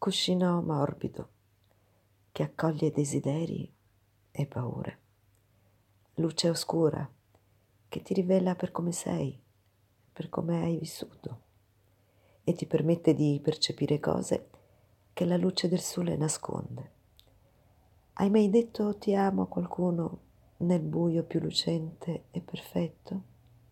cuscino morbido che accoglie desideri e paure, luce oscura che ti rivela per come sei, per come hai vissuto e ti permette di percepire cose che la luce del sole nasconde. Hai mai detto ti amo a qualcuno nel buio più lucente e perfetto?